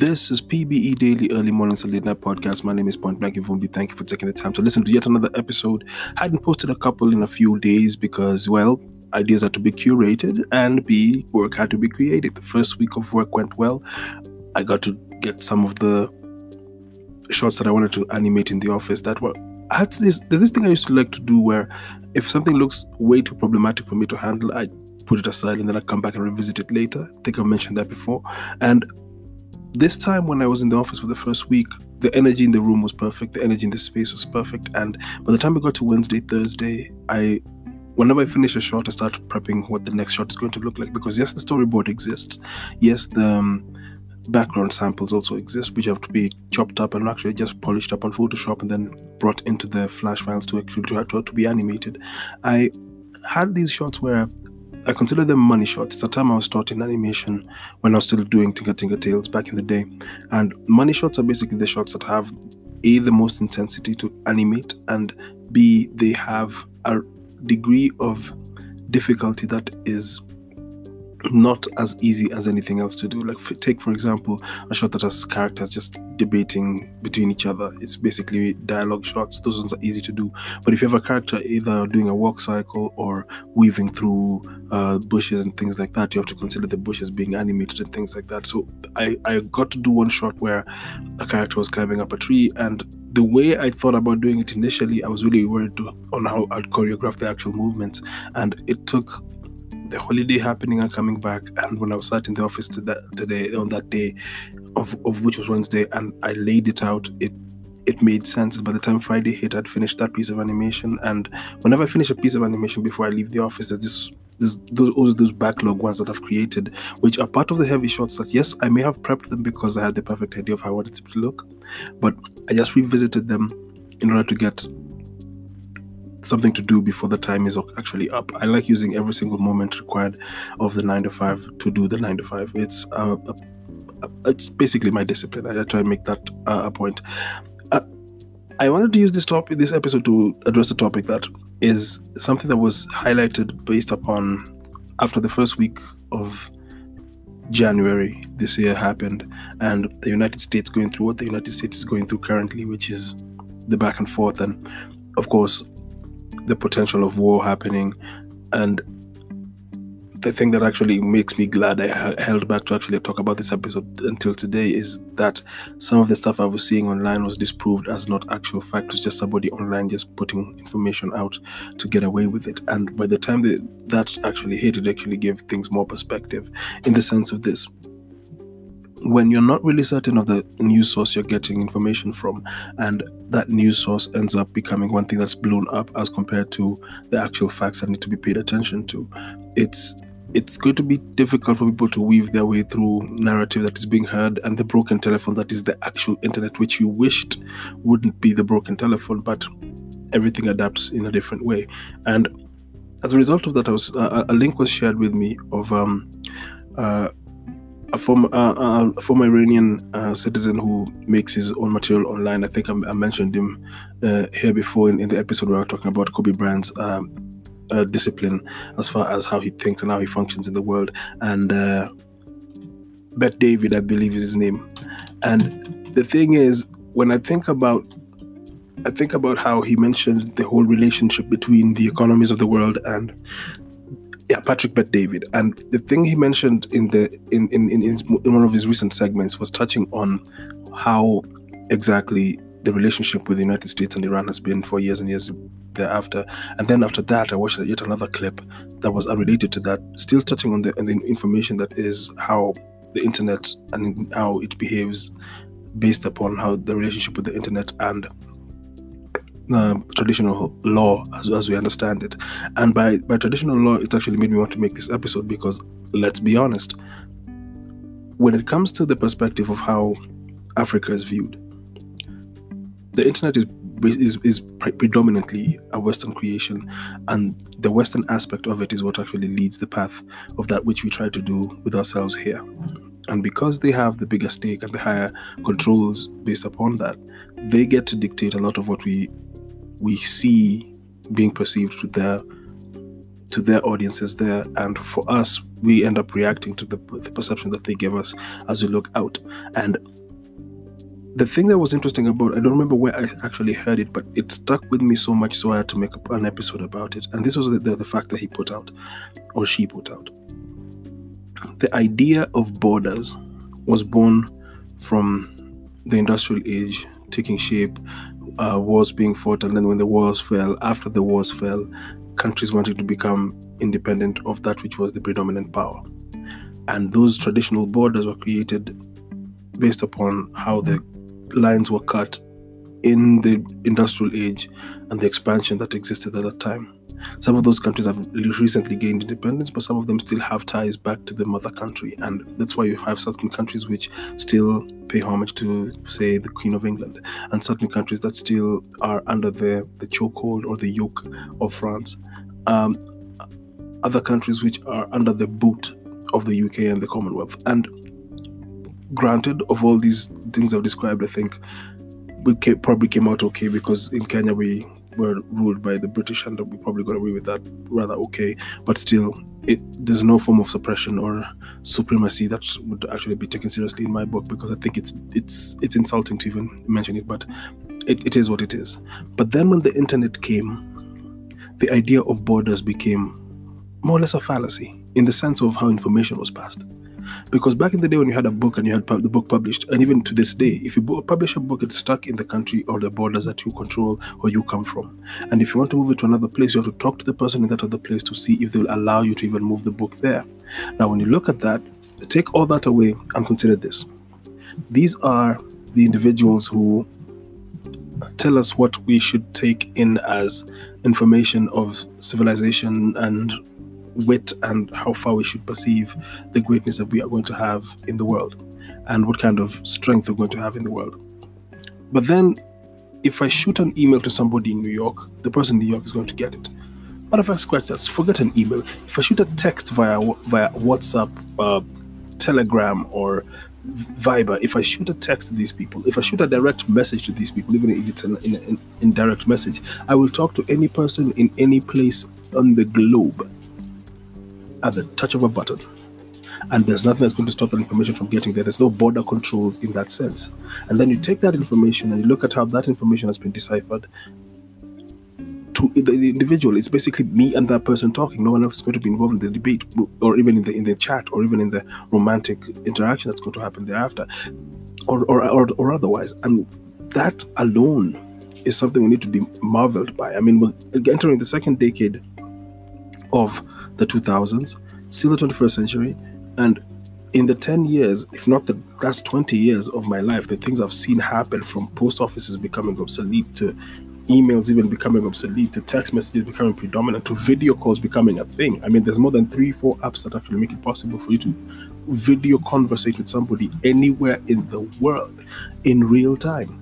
This is PBE Daily Early Mornings and Late Night Podcast. My name is Point Blank Ivumbi. Thank you for taking the time to listen to yet another episode. I hadn't posted a couple in a few days because, well, ideas had to be curated and B, work had to be created. The first week of work went well. I got to get some of the shots that I wanted to animate in the office that were I had this there's this thing I used to like to do where if something looks way too problematic for me to handle, I put it aside and then I come back and revisit it later. I think I've mentioned that before. And this time when I was in the office for the first week, the energy in the room was perfect, the energy in the space was perfect. And by the time we got to Wednesday, Thursday, I whenever I finish a shot, I start prepping what the next shot is going to look like. Because yes, the storyboard exists. Yes, the um, background samples also exist, which have to be chopped up and actually just polished up on Photoshop and then brought into the flash files to actually to, to, to be animated. I had these shots where I consider them money shots. It's a time I was taught in animation when I was still doing Tinga Tinga Tales back in the day. And money shots are basically the shots that have A, the most intensity to animate, and B, they have a degree of difficulty that is not as easy as anything else to do. Like, take for example a shot that has characters just debating between each other. It's basically dialogue shots. Those ones are easy to do. But if you have a character either doing a walk cycle or weaving through uh, bushes and things like that, you have to consider the bushes being animated and things like that. So I I got to do one shot where a character was climbing up a tree and the way I thought about doing it initially, I was really worried on how I'd choreograph the actual movements, and it took the holiday happening and coming back. And when I was sat in the office today on that day, of, of which was Wednesday, and I laid it out, it it made sense. By the time Friday hit, I'd finished that piece of animation. And whenever I finish a piece of animation before I leave the office, there's this there's those those backlog ones that I've created, which are part of the heavy shots that yes, I may have prepped them because I had the perfect idea of how I wanted it to look, but I just revisited them in order to get something to do before the time is actually up. I like using every single moment required of the nine to five to do the nine to five. It's uh, it's basically my discipline. I try to make that uh, a point. Uh, I wanted to use this topic, this episode, to address a topic that is something that was highlighted based upon after the first week of January this year happened, and the United States going through what the United States is going through currently, which is the back and forth, and of course the potential of war happening and the thing that actually makes me glad I held back to actually talk about this episode until today is that some of the stuff I was seeing online was disproved as not actual fact. It was just somebody online just putting information out to get away with it. And by the time that actually hit, it actually gave things more perspective in the sense of this when you're not really certain of the news source you're getting information from, and that news source ends up becoming one thing that's blown up as compared to the actual facts that need to be paid attention to, it's it's going to be difficult for people to weave their way through narrative that is being heard and the broken telephone that is the actual internet, which you wished wouldn't be the broken telephone, but everything adapts in a different way. And as a result of that, I was uh, a link was shared with me of um, uh, a former uh, a former Iranian uh, citizen who makes his own material online. I think I, I mentioned him uh, here before in, in, the episode where we were talking about Kobe Bryant's um, uh, discipline as far as how he thinks and how he functions in the world. And uh, Bet David, I believe, is his name. And the thing is, when I think about I think about how he mentioned the whole relationship between the economies of the world and yeah, Patrick Bet David. And the thing he mentioned in the in in, in, in one of his recent segments was touching on how exactly the relationship with the United States and Iran has been for years and years thereafter. And then after that, I watched yet another clip that was unrelated to that, still touching on the, on the information that is how the internet and how it behaves based upon how the relationship with the internet and uh, traditional law as, as we understand it. And by, by traditional law, it actually made me want to make this episode because let's be honest, when it comes to the perspective of how Africa is viewed, the internet is is, is predominantly a Western creation, and the Western aspect of it is what actually leads the path of that which we try to do with ourselves here. And because they have the bigger stake and the higher controls based upon that, they get to dictate a lot of what we we see being perceived through their to their audiences there. And for us, we end up reacting to the, the perception that they give us as we look out. And the thing that was interesting about I don't remember where I actually heard it, but it stuck with me so much so I had to make an episode about it. And this was the, the, the factor he put out, or she put out. The idea of borders was born from the industrial age taking shape, uh, wars being fought, and then when the wars fell, after the wars fell, countries wanted to become independent of that which was the predominant power. And those traditional borders were created based upon how the lines were cut in the industrial age and the expansion that existed at that time. Some of those countries have recently gained independence, but some of them still have ties back to the mother country. And that's why you have certain countries which still pay homage to, say, the Queen of England, and certain countries that still are under the, the chokehold or the yoke of France. Um, other countries which are under the boot of the UK and the Commonwealth. And granted, of all these things I've described, I think we probably came out okay because in Kenya we were ruled by the British and we probably got away with that rather okay. But still, it, there's no form of suppression or supremacy that would actually be taken seriously in my book because I think it's it's it's insulting to even mention it. But it, it is what it is. But then when the internet came, the idea of borders became more or less a fallacy in the sense of how information was passed. Because back in the day when you had a book and you had the book published, and even to this day, if you publish a book, it's stuck in the country or the borders that you control or you come from. And if you want to move it to another place, you have to talk to the person in that other place to see if they will allow you to even move the book there. Now, when you look at that, take all that away and consider this. These are the individuals who tell us what we should take in as information of civilization and wit and how far we should perceive the greatness that we are going to have in the world and what kind of strength we're going to have in the world. But then, if I shoot an email to somebody in New York, the person in New York is going to get it. But if I scratch that, forget an email. If I shoot a text via via WhatsApp, uh, Telegram, or Viber, if I shoot a text to these people, if I shoot a direct message to these people, even if it's an, an indirect message, I will talk to any person in any place on the globe at the touch of a button. And there's nothing that's going to stop that information from getting there. There's no border controls in that sense. And then you take that information and you look at how that information has been deciphered to the individual. It's basically me and that person talking. No one else is going to be involved in the debate, or even in the in the chat, or even in the romantic interaction that's going to happen thereafter, or or or, or otherwise. And that alone is something we need to be marveled by. I mean, we're entering the second decade of the 2000s, still the 21st century, and in the 10 years, if not the last 20 years of my life, the things I've seen happen from post offices becoming obsolete to emails even becoming obsolete to text messages becoming predominant to video calls becoming a thing. I mean, there's more than three, four apps that actually make it possible for you to video conversate with somebody anywhere in the world in real time.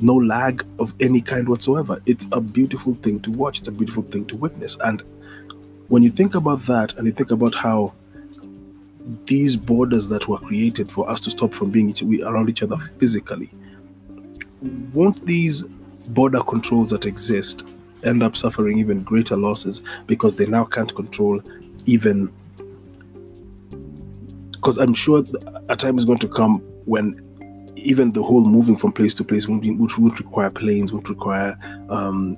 No lag of any kind whatsoever. It's a beautiful thing to watch. It's a beautiful thing to witness. And when you think about that and you think about how these borders that were created for us to stop from being each, around each other physically, won't these border controls that exist end up suffering even greater losses because they now can't control even because I'm sure a time is going to come when even the whole moving from place to place won't, won't require planes, won't require um,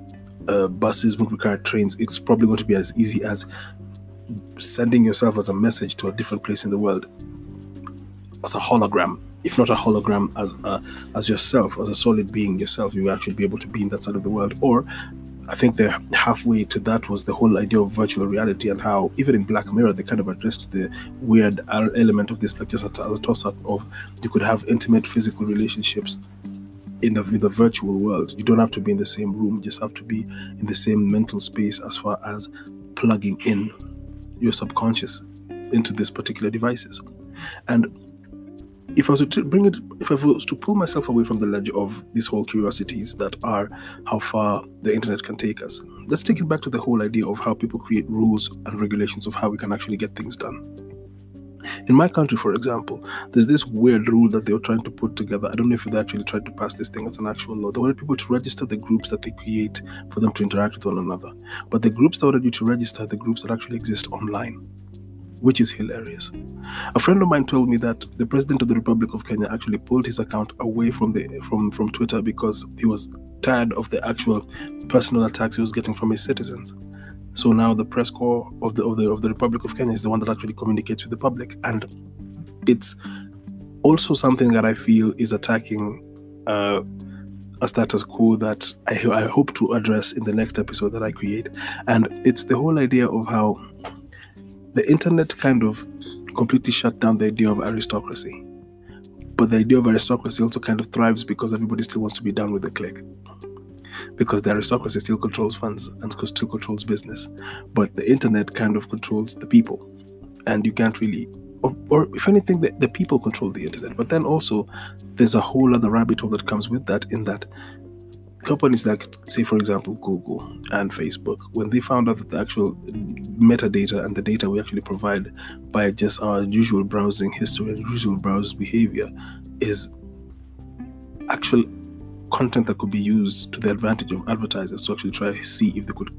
uh, buses, won't require trains. It's probably going to be as easy as sending yourself as a message to a different place in the world as a hologram if not a hologram as a, as yourself as a solid being yourself you actually be able to be in that side of the world or I think the halfway to that was the whole idea of virtual reality and how even in Black Mirror they kind of addressed the weird element of this, like just as a toss-up of you could have intimate physical relationships in the, in the virtual world. You don't have to be in the same room; you just have to be in the same mental space as far as plugging in your subconscious into these particular devices. And if I was to bring it, if I was to pull myself away from the ledge of these whole curiosities that are how far the internet can take us, let's take it back to the whole idea of how people create rules and regulations of how we can actually get things done. In my country, for example, there's this weird rule that they were trying to put together. I don't know if they actually tried to pass this thing as an actual law. They wanted people to register the groups that they create for them to interact with one another. But the groups that wanted you to register are the groups that actually exist online which is hilarious. A friend of mine told me that the president of the Republic of Kenya actually pulled his account away from the from from Twitter because he was tired of the actual personal attacks he was getting from his citizens. So now the press corps of the of the of the Republic of Kenya is the one that actually communicates with the public, and it's also something that I feel is attacking uh, a status quo that I, I hope to address in the next episode that I create, and it's the whole idea of how the internet kind of completely shut down the idea of aristocracy. But the idea of aristocracy also kind of thrives because everybody still wants to be down with the clique because the aristocracy still controls funds and still controls business. But the internet kind of controls the people. And you can't really, or, or if anything, the, the people control the internet. But then also, there's a whole other rabbit hole that comes with that, in that companies like, say, for example, Google and Facebook, when they found out that the actual metadata and the data we actually provide by just our usual browsing history and usual browse behavior is actual content that could be used to the advantage of advertisers to actually try to see if they could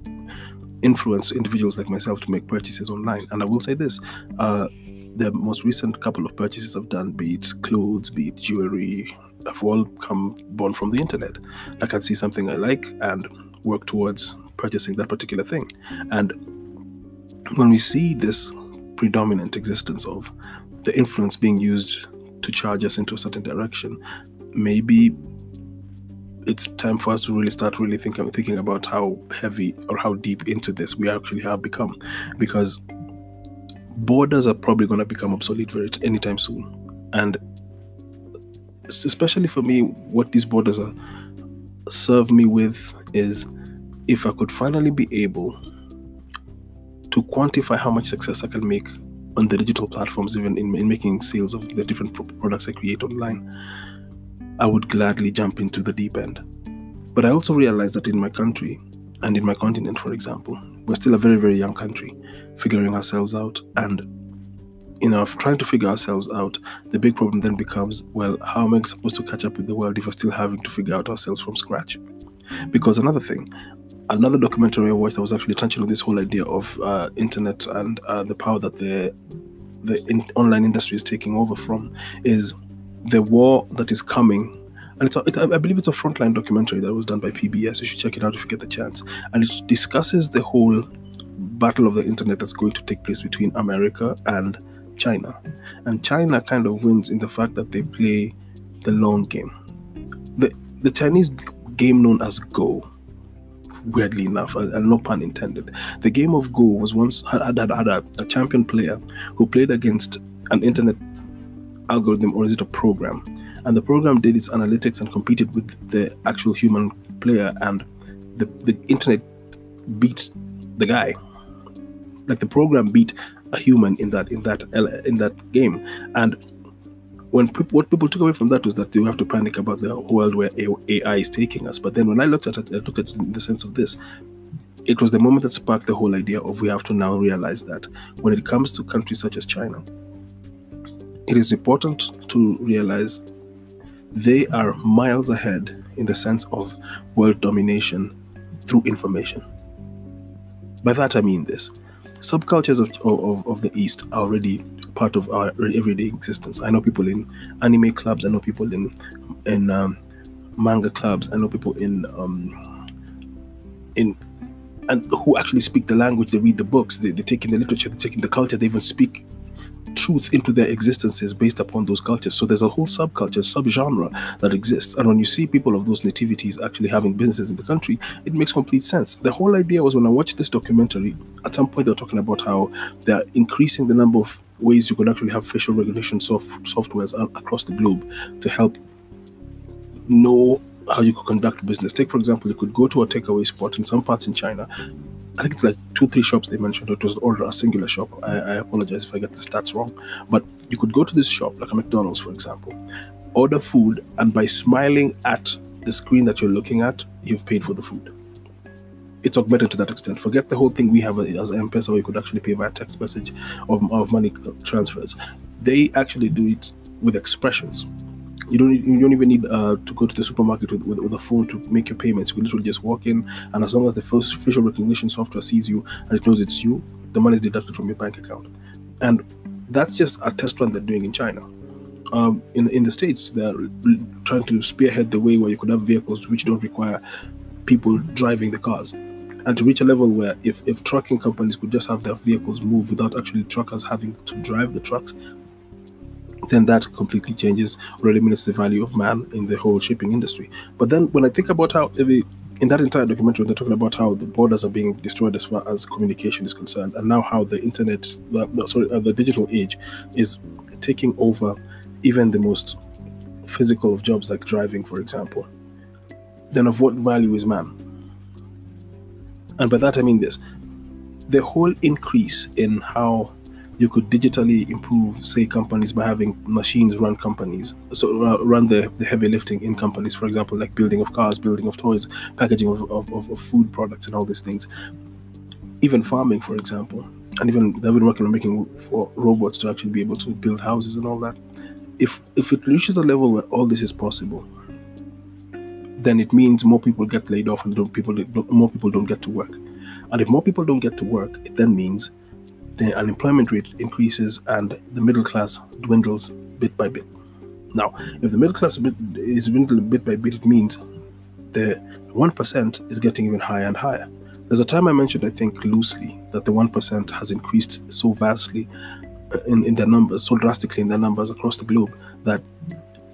influence individuals like myself to make purchases online. And I will say this uh, the most recent couple of purchases I've done, be it clothes, be it jewelry, have all come born from the internet. I can see something I like and work towards purchasing that particular thing. And when we see this predominant existence of the influence being used to charge us into a certain direction, maybe it's time for us to really start really thinking thinking about how heavy or how deep into this we actually have become. Because borders are probably going to become obsolete very anytime soon. And especially for me what these borders are serve me with is if i could finally be able to quantify how much success i can make on the digital platforms even in, in making sales of the different products i create online I would gladly jump into the deep end. But I also realized that in my country and in my continent, for example, we're still a very, very young country, figuring ourselves out. And, you know, if trying to figure ourselves out, the big problem then becomes well, how am I supposed to catch up with the world if we're still having to figure out ourselves from scratch? Because another thing, another documentary I watched that was actually touching on this whole idea of uh, internet and uh, the power that the the in- online industry is taking over from is the war that is coming and it's, a, it's I believe it's a frontline documentary that was done by PBS. You should check it out if you get the chance. And it discusses the whole battle of the internet that's going to take place between America and China. And China kind of wins in the fact that they play the long game. The the Chinese game known as Go, weirdly enough, and no pun intended. The game of Go was once had, had, had a, a champion player who played against an internet algorithm or is it a program? And the program did its analytics and competed with the actual human player, and the, the internet beat the guy. Like the program beat a human in that in that in that game, and when people, what people took away from that was that you have to panic about the world where AI is taking us. But then when I looked at it, I looked at it in the sense of this. It was the moment that sparked the whole idea of we have to now realize that when it comes to countries such as China, it is important to realize they are miles ahead in the sense of world domination through information. By that I mean this subcultures of, of, of the East are already part of our everyday existence. I know people in anime clubs, I know people in in um, manga clubs, I know people in um, in and who actually speak the language, they read the books, they, they take in the literature, they take in the culture, they even speak truth into their existences based upon those cultures. So there's a whole subculture, subgenre that exists. And when you see people of those nativities actually having businesses in the country, it makes complete sense. The whole idea was when I watched this documentary, at some point they were talking about how they're increasing the number of ways you could actually have facial recognition soft, softwares across the globe to help know how you could conduct business. Take, for example, you could go to a takeaway spot in some parts in China I think it's like two, three shops they mentioned. It was all a singular shop. I, I apologize if I get the stats wrong. But you could go to this shop, like a McDonald's, for example, order food, and by smiling at the screen that you're looking at, you've paid for the food. it's augmented to that extent. Forget the whole thing we have as M-Pesa where you could actually pay via text message of, of money transfers. They actually do it with expressions. You don't you don't even need uh, to go to the supermarket with, with, with, a phone to make your payments. You can literally just walk in, and as long as the facial recognition software sees you and it knows it's you, the money is deducted from your bank account. And that's just a test run they're doing in China. Um, in in the states, they're trying to spearhead the way where you could have vehicles which don't require people driving the cars and to reach a level where if, if trucking companies could just have their vehicles move without actually truckers having to drive the trucks then that completely changes or eliminates the value of man in the whole shipping industry but then when i think about how every in that entire documentary, they're talking about how the borders are being destroyed as far as communication is concerned, and now how the internet, the, sorry, uh, the digital age, is taking over even the most physical of jobs like driving, for example. Then, of what value is man? And by that I mean this the whole increase in how you could digitally improve, say, companies by having machines run companies, so uh, run the, the heavy lifting in companies, for example, like building of cars, building of toys, packaging of, of, of food products, and all these things. Even farming, for example, and even they've been working on making robots to actually be able to build houses and all that. If if it reaches a level where all this is possible, then it means more people get laid off and don't people more people don't get to work. And if more people don't get to work, it then means the unemployment rate increases and the middle class dwindles bit by bit. Now, if the middle class is dwindling bit by bit, it means the 1% is getting even higher and higher. There's a time I mentioned, I think loosely, that the 1% has increased so vastly uh, in, in their numbers, so drastically in their numbers across the globe, that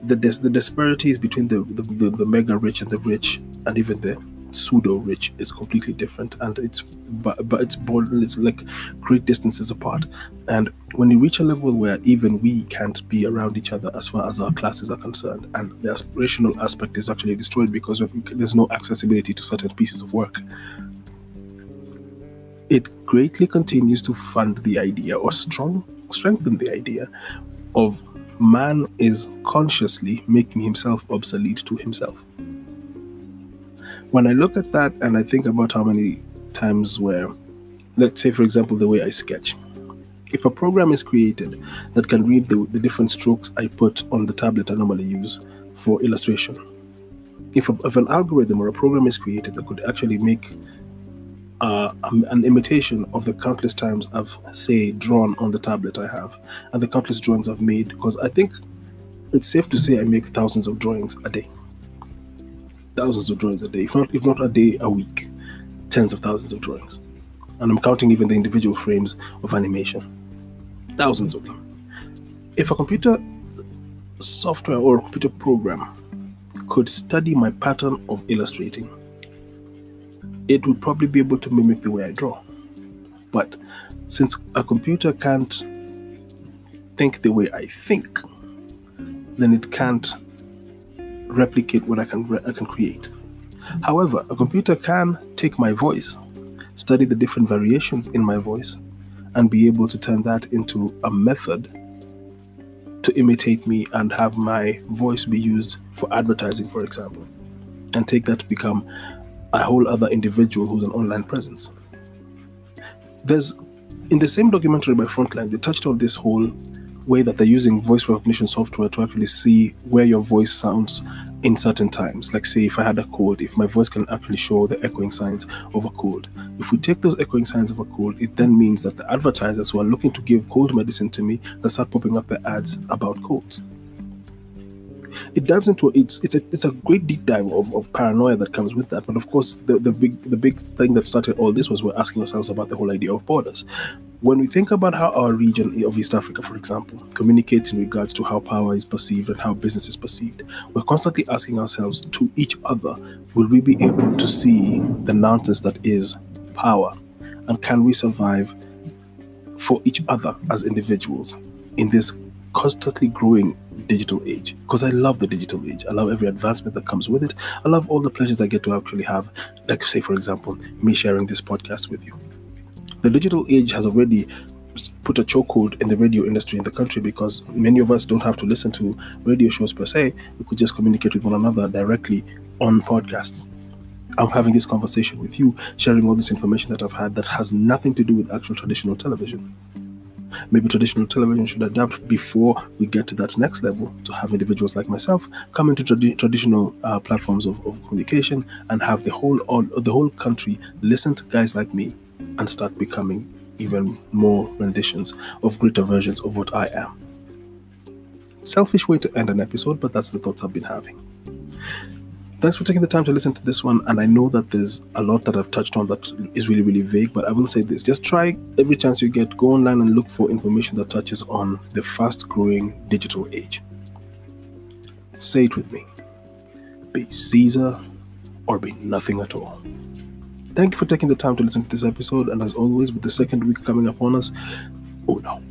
the des- the disparities between the, the, the, the mega rich and the rich, and even the pseudo rich, is completely different, and it's but, but it's border it's like great distances apart. And when you reach a level where even we can't be around each other as far as our classes are concerned, and the aspirational aspect is actually destroyed because there's no accessibility to certain pieces of work, it greatly continues to fund the idea or strong strengthen the idea of man is consciously making himself obsolete to himself. When I look at that and I think about how many times where, let's say, for example, the way I sketch, if a program is created that can read the, the different strokes I put on the tablet I normally use for illustration, if, a, if an algorithm or a program is created that could actually make uh, an imitation of the countless times I've, say, drawn on the tablet I have and the countless drawings I've made because I think it's safe to say I make thousands of drawings a day. Thousands of drawings a day, if not, if not a day, a week. Tens of thousands of drawings. And I'm counting even the individual frames of animation. Thousands of them. If a computer software or a computer program could study my pattern of illustrating, it would probably be able to mimic the way I draw. But since a computer can't think the way I think, then it can't replicate what I can re- I can create. However, a computer can take my voice, study the different variations in my voice, and be able to turn that into a method to imitate me and have my voice be used for advertising, for example, and take that to become a whole other individual who's an online presence. There's in the same documentary by Frontline, they touched on this whole way that they're using voice recognition software to actually see where your voice sounds in certain times. Like, say, if I had a cold, if my voice can actually show the echoing signs of a cold. If we take those echoing signs of a cold, it then means that the advertisers who are looking to give cold medicine to me they start popping up their ads about colds it dives into it's it's a it's a great deep dive of, of paranoia that comes with that. But of course, the, the big the big thing that started all this was we're asking ourselves about the whole idea of borders. When we think about how our region of East Africa, for example, communicates in regards to how power is perceived and how business is perceived, we're constantly asking ourselves to each other, will we be able to see the nonsense that is power? And can we survive for each other as individuals in this constantly growing digital age because I love the digital age. I love every advancement that comes with it. I love all the pleasures I get to actually have, like, say, for example, me sharing this podcast with you. The digital age has already put a chokehold in the radio industry in the country because many of us don't have to listen to radio shows per se. We could just communicate with one another directly on podcasts. I'm having this conversation with you, sharing all this information that I've had that has nothing to do with actual traditional television. Maybe traditional television should adapt before we get to that next level to have individuals like myself come into tradi- traditional uh, platforms of, of communication and have the whole all, the whole country listen to guys like me and start becoming even more renditions of greater versions of what I am. Selfish way to end an episode, but that's the thoughts I've been having. Thanks for taking the time to listen to this one. And I know that there's a lot that I've touched on that is really, really vague, but I will say this just try every chance you get, go online and look for information that touches on the fast growing digital age. Say it with me be Caesar or be nothing at all. Thank you for taking the time to listen to this episode. And as always, with the second week coming upon us, oh no.